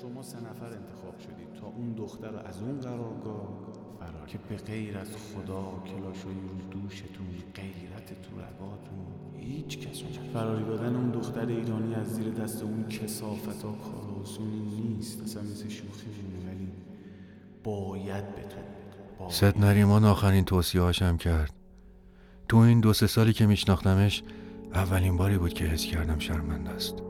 شما سه نفر انتخاب شدید. تا اون دختر رو از اون قرارگاه فرار که به غیر از خدا کلاشوی رو دوشتون غیرت تو رگاتون هیچ کس فراری دادن اون دختر ایرانی از زیر دست اون کسافت ها کار آسونی نیست. اصلا مثل شوخی ولی باید بتون سد نریمان آخرین توصیه هاشم کرد. تو این دو سه سالی که میشناختمش اولین باری بود که حس کردم شرمنده است.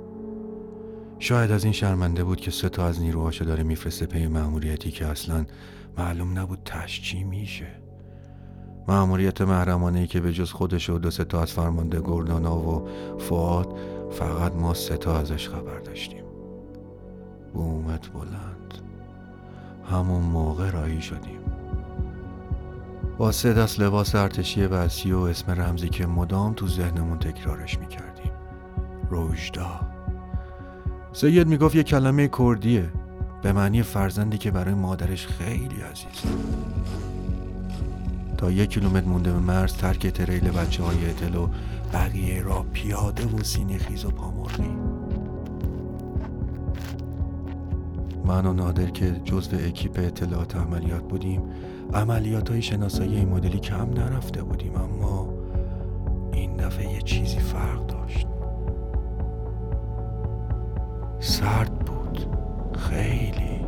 شاید از این شرمنده بود که سه تا از نیروهاشو داره میفرسته پی مأموریتی که اصلا معلوم نبود تش چی میشه. مأموریت محرمانه ای که به جز خودش و دو سه تا از فرمانده گردانا و فعاد فقط ما سه تا ازش خبر داشتیم. بومت بلند. همون موقع رایی شدیم. با سه دست لباس ارتشی وسی و اسم رمزی که مدام تو ذهنمون تکرارش می‌کردیم. روژدا سید می‌گفت یه کلمه کردیه. به معنی فرزندی که برای مادرش خیلی عزیزه تا یک کیلومتر مونده به مرز ترک تریل بچه های اتل و بقیه را پیاده و سینه خیز و پامرغی من و نادر که جزو اکیپ اطلاعات عملیات بودیم عملیات های شناسایی مدلی کم نرفته بودیم اما این دفعه یه چیزی فرق داشت. سرد بود. خیلی.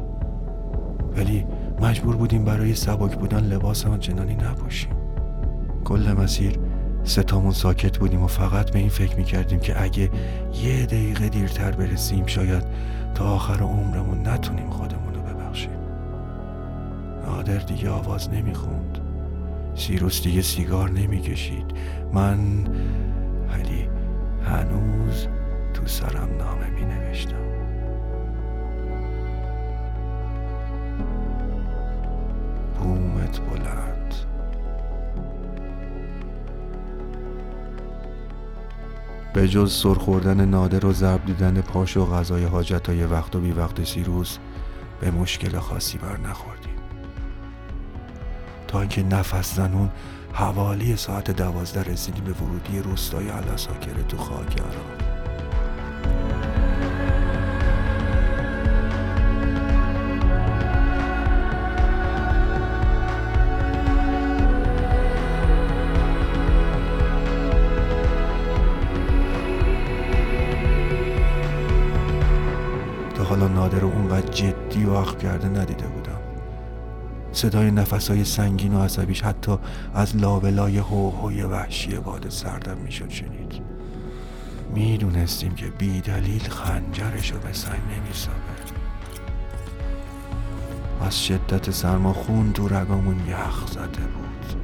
ولی مجبور بودیم برای سبک بودن لباس آنچنانی نپوشیم کل مسیر ستامون ساکت بودیم و فقط به این فکر می‌کردیم که اگه یه دقیقه دیرتر برسیم شاید تا آخر عمرمون نتونیم خودمون رو ببخشیم. نادر دیگه آواز نمی‌خوند. سیروس دیگه سیگار نمی‌کشید. من ولی هنوز تو سرم نامه می بومت بلند. به جز سر خوردن نادر و ضرب دیدن پاش و غذای حاجت های وقت و بی وقت سیروس به مشکل خاصی بر نخوردیم. تا اینکه نفس زنون حوالی ساعت دوازده رسیدیم به ورودی روستای علاساکره تو خاک عراق جدی و عقب کرده ندیده بودم. صدای نفسهای سنگین و عصبیش حتی از لابلای هوهوی وحشی باد سردم می‌شد شنید. می‌دونستیم که بی دلیل خنجرش رو به سنگ نمیسابه از شدت سرما خون تو رگامون یخ زده بود.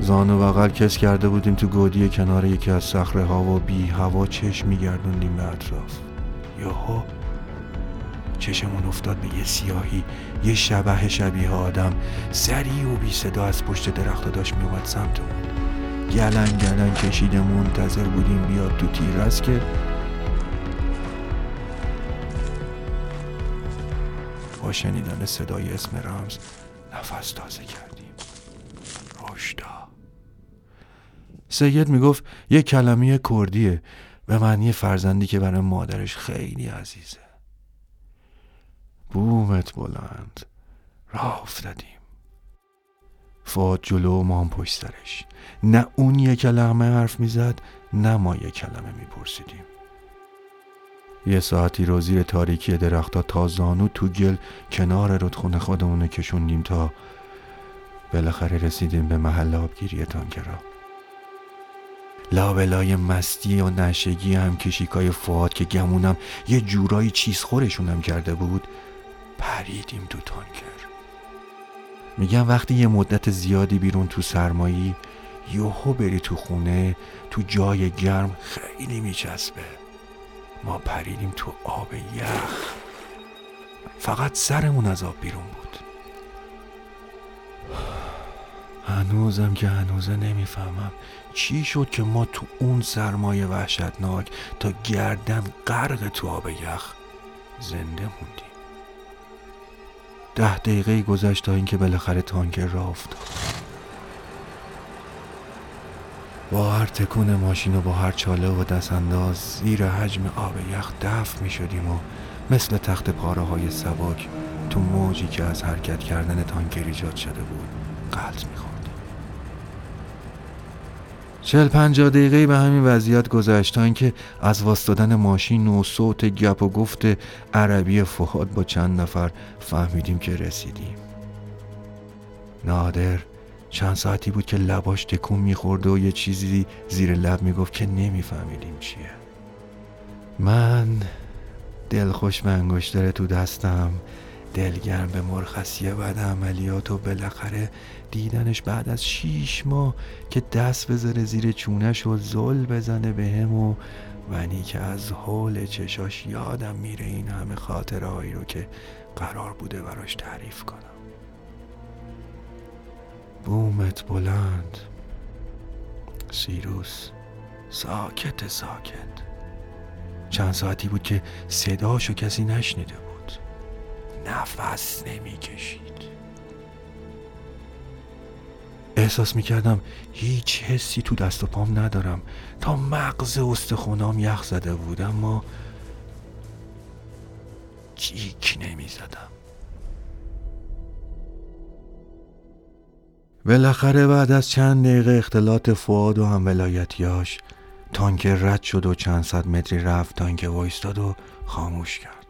زان و بغل کس کرده بودیم تو گودی کنار یکی از صخره ها و بی هوا چشم میگردوندیم به اطراف. یهو چشمون افتاد به یه سیاهی یه شبه شبیه آدم. سریع و بی صدا از پشت درخت داشت میومد سمتمون. گلن گلن کشیده منتظر بودیم بیاد تو تیرس که با شنیدن صدای اسم رمز نفس تازه کردیم. رشدا. سید می‌گفت یه کلمه کردیه به معنی فرزندی که برای مادرش خیلی عزیزه. بومت بلند. راه افتادیم. فاد جلو ما هم پشت نه اون یه کلمه حرف می‌زد نه ما یه کلمه میپرسیدیم. یه ساعتی رو زیر تاریکی درختا تا زانو تو گل کنار رودخونه خودمونه کشوندیم تا بالاخره رسیدیم به محل آبگیری تانکرا. لابلای مستی و نشگی هم کشیکای فواد که گمونم یه جورایی چیز خورشونم کرده بود پریدیم تو تانکر. میگم وقتی یه مدت زیادی بیرون تو سرمایی یوهو بری تو خونه تو جای گرم خیلی میچسبه. ما پریدیم تو آب یخ. فقط سرمون از آب بیرون بود. هنوزم که هنوزه نمی‌فهمم چی شد که ما تو اون سرمایه وحشتناک تا گردن غرق تو آب یخ زنده موندیم. ده دقیقه گذشت تا اینکه بالاخره تانکر را افتاد. با هر تکون ماشین و با هر چاله و دست انداز زیر حجم آب یخ دفع می شدیم و مثل تخت پاره های سباک تو موجی که از حرکت کردن تانکر ایجاد شده بود قلط می‌خورد چل پنجاه دقیقه به همین وضعیت گذشت تا اینکه از واستادن ماشین و صوت گپ و گفت عربی فهاد با چند نفر فهمیدیم که رسیدیم. نادر چند ساعتی بود که لباش تکون میخورده و یه چیزی زیر لب می‌گفت که نمیفهمیدیم چیه. من دلخوش به انگشتر تو دستم دلگرم به مرخصیه بعد عملیات و بالاخره دیدنش بعد از شیش ماه که دست بذاره زیر چونش و زل بزنه به هم و ونی که از حول چشاش یادم میره این همه خاطرهایی رو که قرار بوده براش تعریف کنم. بومت بلند. سیروس. ساکت ساکت. چند ساعتی بود که صداشو کسی نشنیده بود. نفس نمی‌کشید. احساس می‌کردم هیچ حسی تو دست و پام ندارم. تا مغز استخونام یخ زده بود اما جیک نمی‌زدم. بالاخره بعد از چند دقیقه اختلاط فواد و هم ولایتیاش تانک رد شد و چند صد متری رفت تا اینکه وایستاد و خاموش کرد.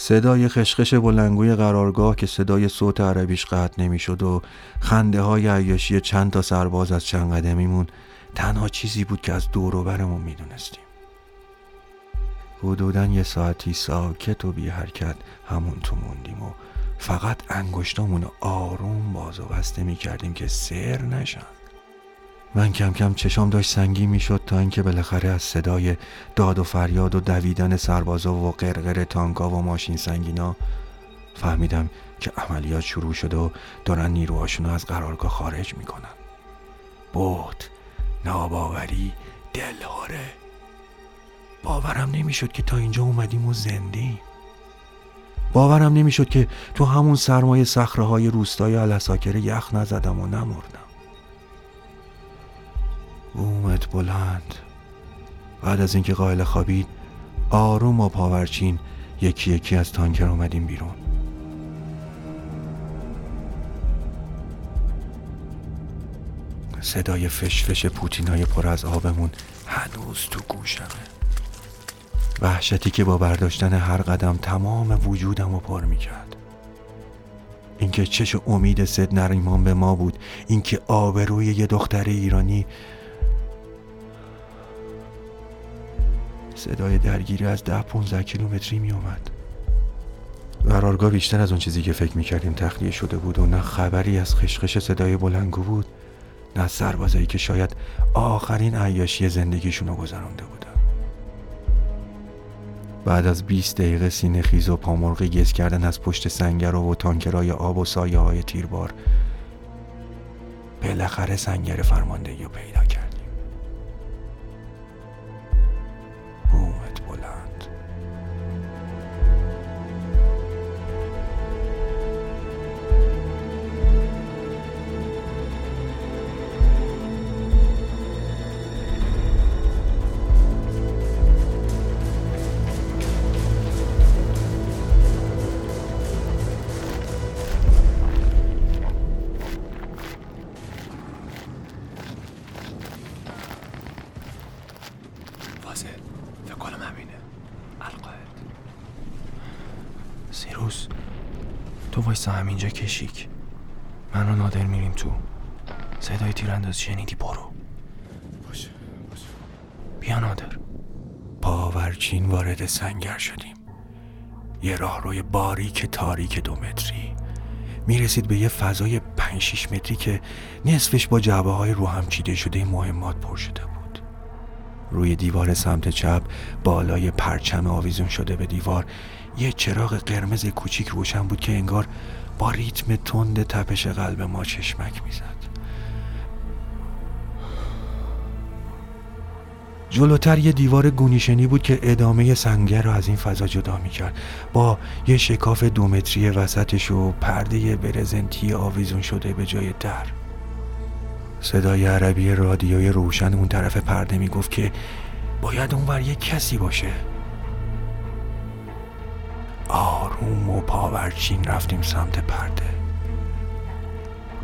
صدای خشخش بلنگوی قرارگاه که صدای صوت عربیش قطع نمی‌شد و خنده های عیاشی چند تا سرباز از چند قدمیمون تنها چیزی بود که از دور و برمون می‌دونستیم. حدودا یه ساعتی ساکت و بی حرکت همون تو موندیم و فقط انگشتامون آروم باز و بسته می کردیم که سر نشن. من کم کم چشام داشت سنگی می‌شد تا اینکه بالاخره از صدای داد و فریاد و دویدن سربازا و قرقر تانکا و ماشین سنگینا فهمیدم که عملیات شروع شده و دارن نیروهاشون از قرارگاه خارج می‌کنن. بود ناباوری دلهاره باورم نمی‌شد که تا اینجا اومدیم و زندیم. باورم نمی‌شد که تو همون سرمایه صخره های روستای الاساکره یخ نزدم و نمردم. بومت بلند. بعد از اینکه قائل خوابید آروم و پاورچین یکی یکی از تانکر اومدیم بیرون. صدای فشفش پوتینای پر از آبمون هنوز تو گوشمه. وحشتی که با برداشتن هر قدم تمام وجودم رو پر می‌کرد. اینکه چش امید سد نریمان به ما بود اینکه آبروی یه دختر ایرانی صدای درگیری از ده 15 کیلومتری می اومد قرارگاه بیشتر از اون چیزی که فکر می‌کردیم تخلیه شده بود و نه خبری از خشخش صدای بلنگو بود نه سربازایی که شاید آخرین عیاشی زندگیشون رو گذرانده بودن. بعد از 20 دقیقه سینه خیز و پامرغی گز کردن از پشت سنگر و تانکرای آب و سایه های تیربار بالاخره سنگر فرماندهی رو پیدا کرد وایسا همینجا کشیک. من و نادر میریم تو. صدای تیرانداز شنیدی؟ برو. باشه باشه. بیا نادر. پاورچین وارد سنگر شدیم. یه راهروی باریک تاریک دو متری. می‌رسید به یه فضای پنج شیش متری که نصفش با جعبه های رو هم چیده شده مهمات پر شده بود. روی دیوار سمت چپ بالای پرچم آویزون شده به دیوار یه چراغ قرمز کوچیک روشن بود که انگار با ریتم تند تپش قلب ما چشمک می‌زد. جلوتر یه دیوار گونیشنی بود که ادامه سنگر رو از این فضا جدا می‌کرد. با یه شکاف دو متری وسطش و پرده برزنتی آویزون شده به جای در. صدای عربی رادیوی روشن اون طرف پرده می‌گفت که باید اونور یه کسی باشه. و پاورچین رفتیم سمت پرده.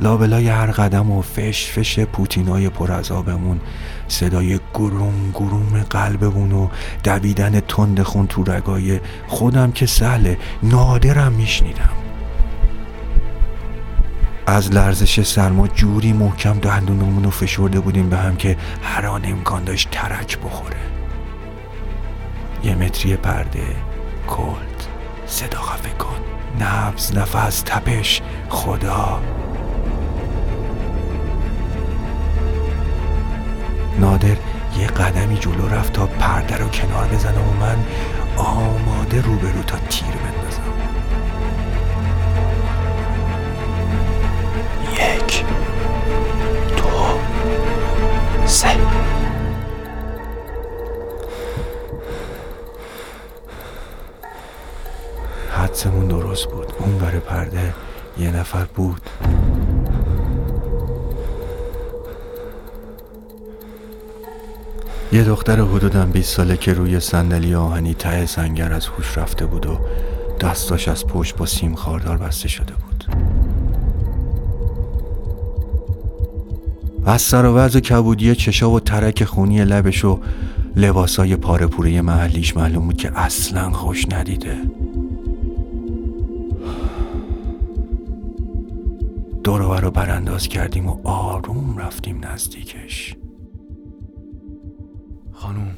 لابلای هر قدم و فش فش پوتینای آبمون صدای گروم گروم قلبمون و دویدن تند خون تو رگای خودم که سهله نادرم میشنیدم. از لرزش سرما جوری محکم دندونمون رو فشرده بودیم به هم که هر آن امکان داشت ترک بخوره. یه متری پرده کلد صدا خفه کن. نبز نفس تپش. خدا. نادر یه قدمی جلو رفت تا پرده رو کنار بزنه و من آماده روبرو تا یه نفر بود. یه دختر حدودم 20 ساله که روی صندلی آهنی ته سنگر از هوش رفته بود و دستاش از پشت با سیم خاردار بسته شده بود. از سر و وضع کبودی چشا و ترک خونی لبش و لباسای پاره پوره محلیش معلوم بود که اصلا خوش ندیده. برانداز کردیم و آروم رفتیم نزدیکش. خانوم.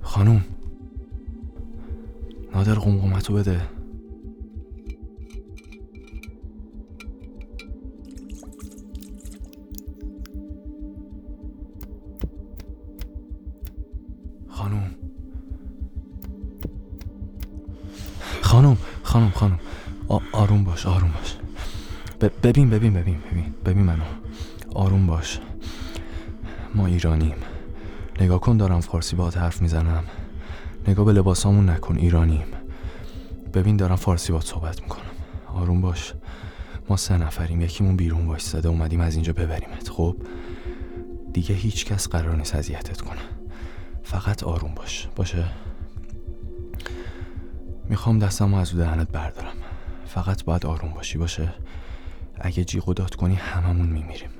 خانوم. نادر قمقمتو بده. ببین ببین ببین ببین. ببین منو. آروم باش. ما ایرانیم. نگاه کن دارم فارسی باهات حرف می‌زنم. نگاه به لباسامون نکن ایرانیم. ببین دارم فارسی باهات صحبت می‌کنم. آروم باش. ما سه نفریم. یکیمون بیرون وایستاده. اومدیم از اینجا ببریمت. خب؟ دیگه هیچ کس قرار نیست اذیتت کنه. فقط آروم باش. باشه؟ می‌خوام دستمو از دهنت بردارم. فقط باید آروم باشی. باشه؟ اگه جیغ و داد کنی هممون میمیریم.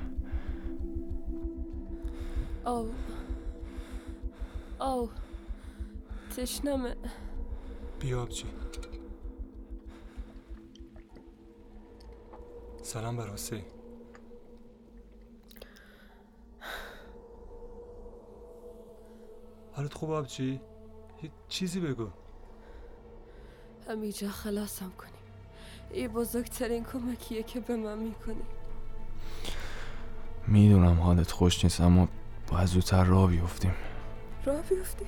آو. آو. تشنمه. بیا آبجی سلام بر حسین حالت خوب آبجی؟ یه چیزی بگو. همینجا خلاصم کنی. این بزرگترین کمکیه که به من می‌کنی. می‌دونم حالت خوش نیست اما باید زودتر راه بیفتیم. راه بیفتیم؟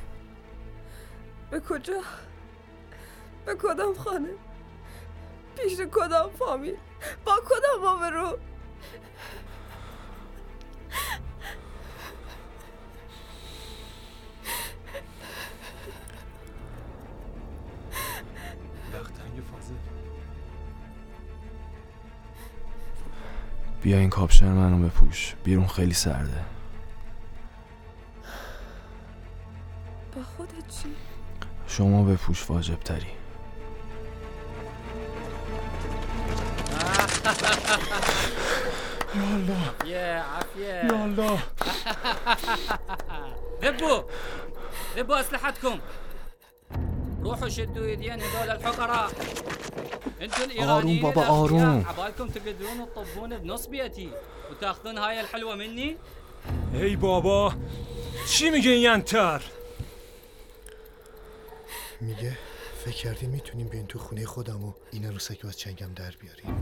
به کجا؟ به کدام خانه؟ پیش کدام فامیل؟ با کدام آبرو؟ بیا این کاپشن منو بپوش. بیرون خیلی سرده. با خودت چی؟ شما بپوش واجب تری عافية عافية یا الله ذبوا ذبوا أسلحتكم روحوا شدوا يدين هذول الحقراء الايرانيين بابا، آروم. عبالكم تقدرون تطبون بنص بيتي وتاخذون هاي الحلوه مني ای بابا چی میگه این ینتر؟ میگه فکر کردین می‌تونیم بیاین تو خونه خودم و این عروسک رو از چنگم در بیارین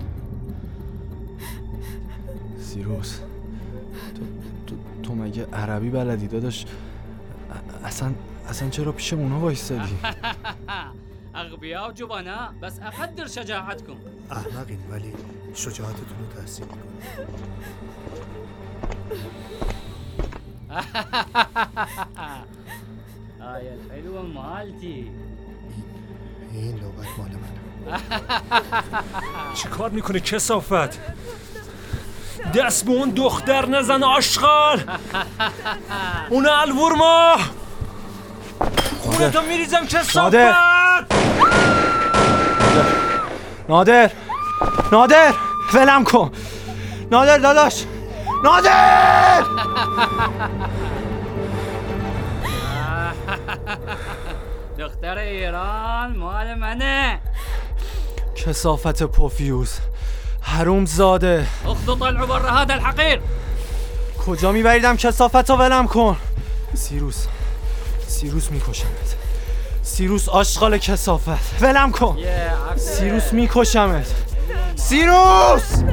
سیروس تو, تو, تو مگه عربی بلدی داداش؟ اصلا اصلا چرا پیش اونا وایستادی؟ اغبياء وجبناء بس اقدر شجاعتكم احمقین ولی شجاعتتون رو تحسین هاي الحلوه مالتي این لوبک مال منه. چی کار می‌کنه کسافت؟ دست به اون دختر نزن آشغال! اون الورما! خونتو میریزم کسافت! نادر. نادر. ولم کن. نادر داداش. نادر! دختر ایران مال منه. کسافت پوفیوز. حروم زاده. اخذوا طلعوا برا هذا الحقير کجا میبریدم کسافت رو ولم کن. سیروس. سیروس میکشمت. سیروس آشغال کسافت ولم کن. سیروس میکشمت. سیروس!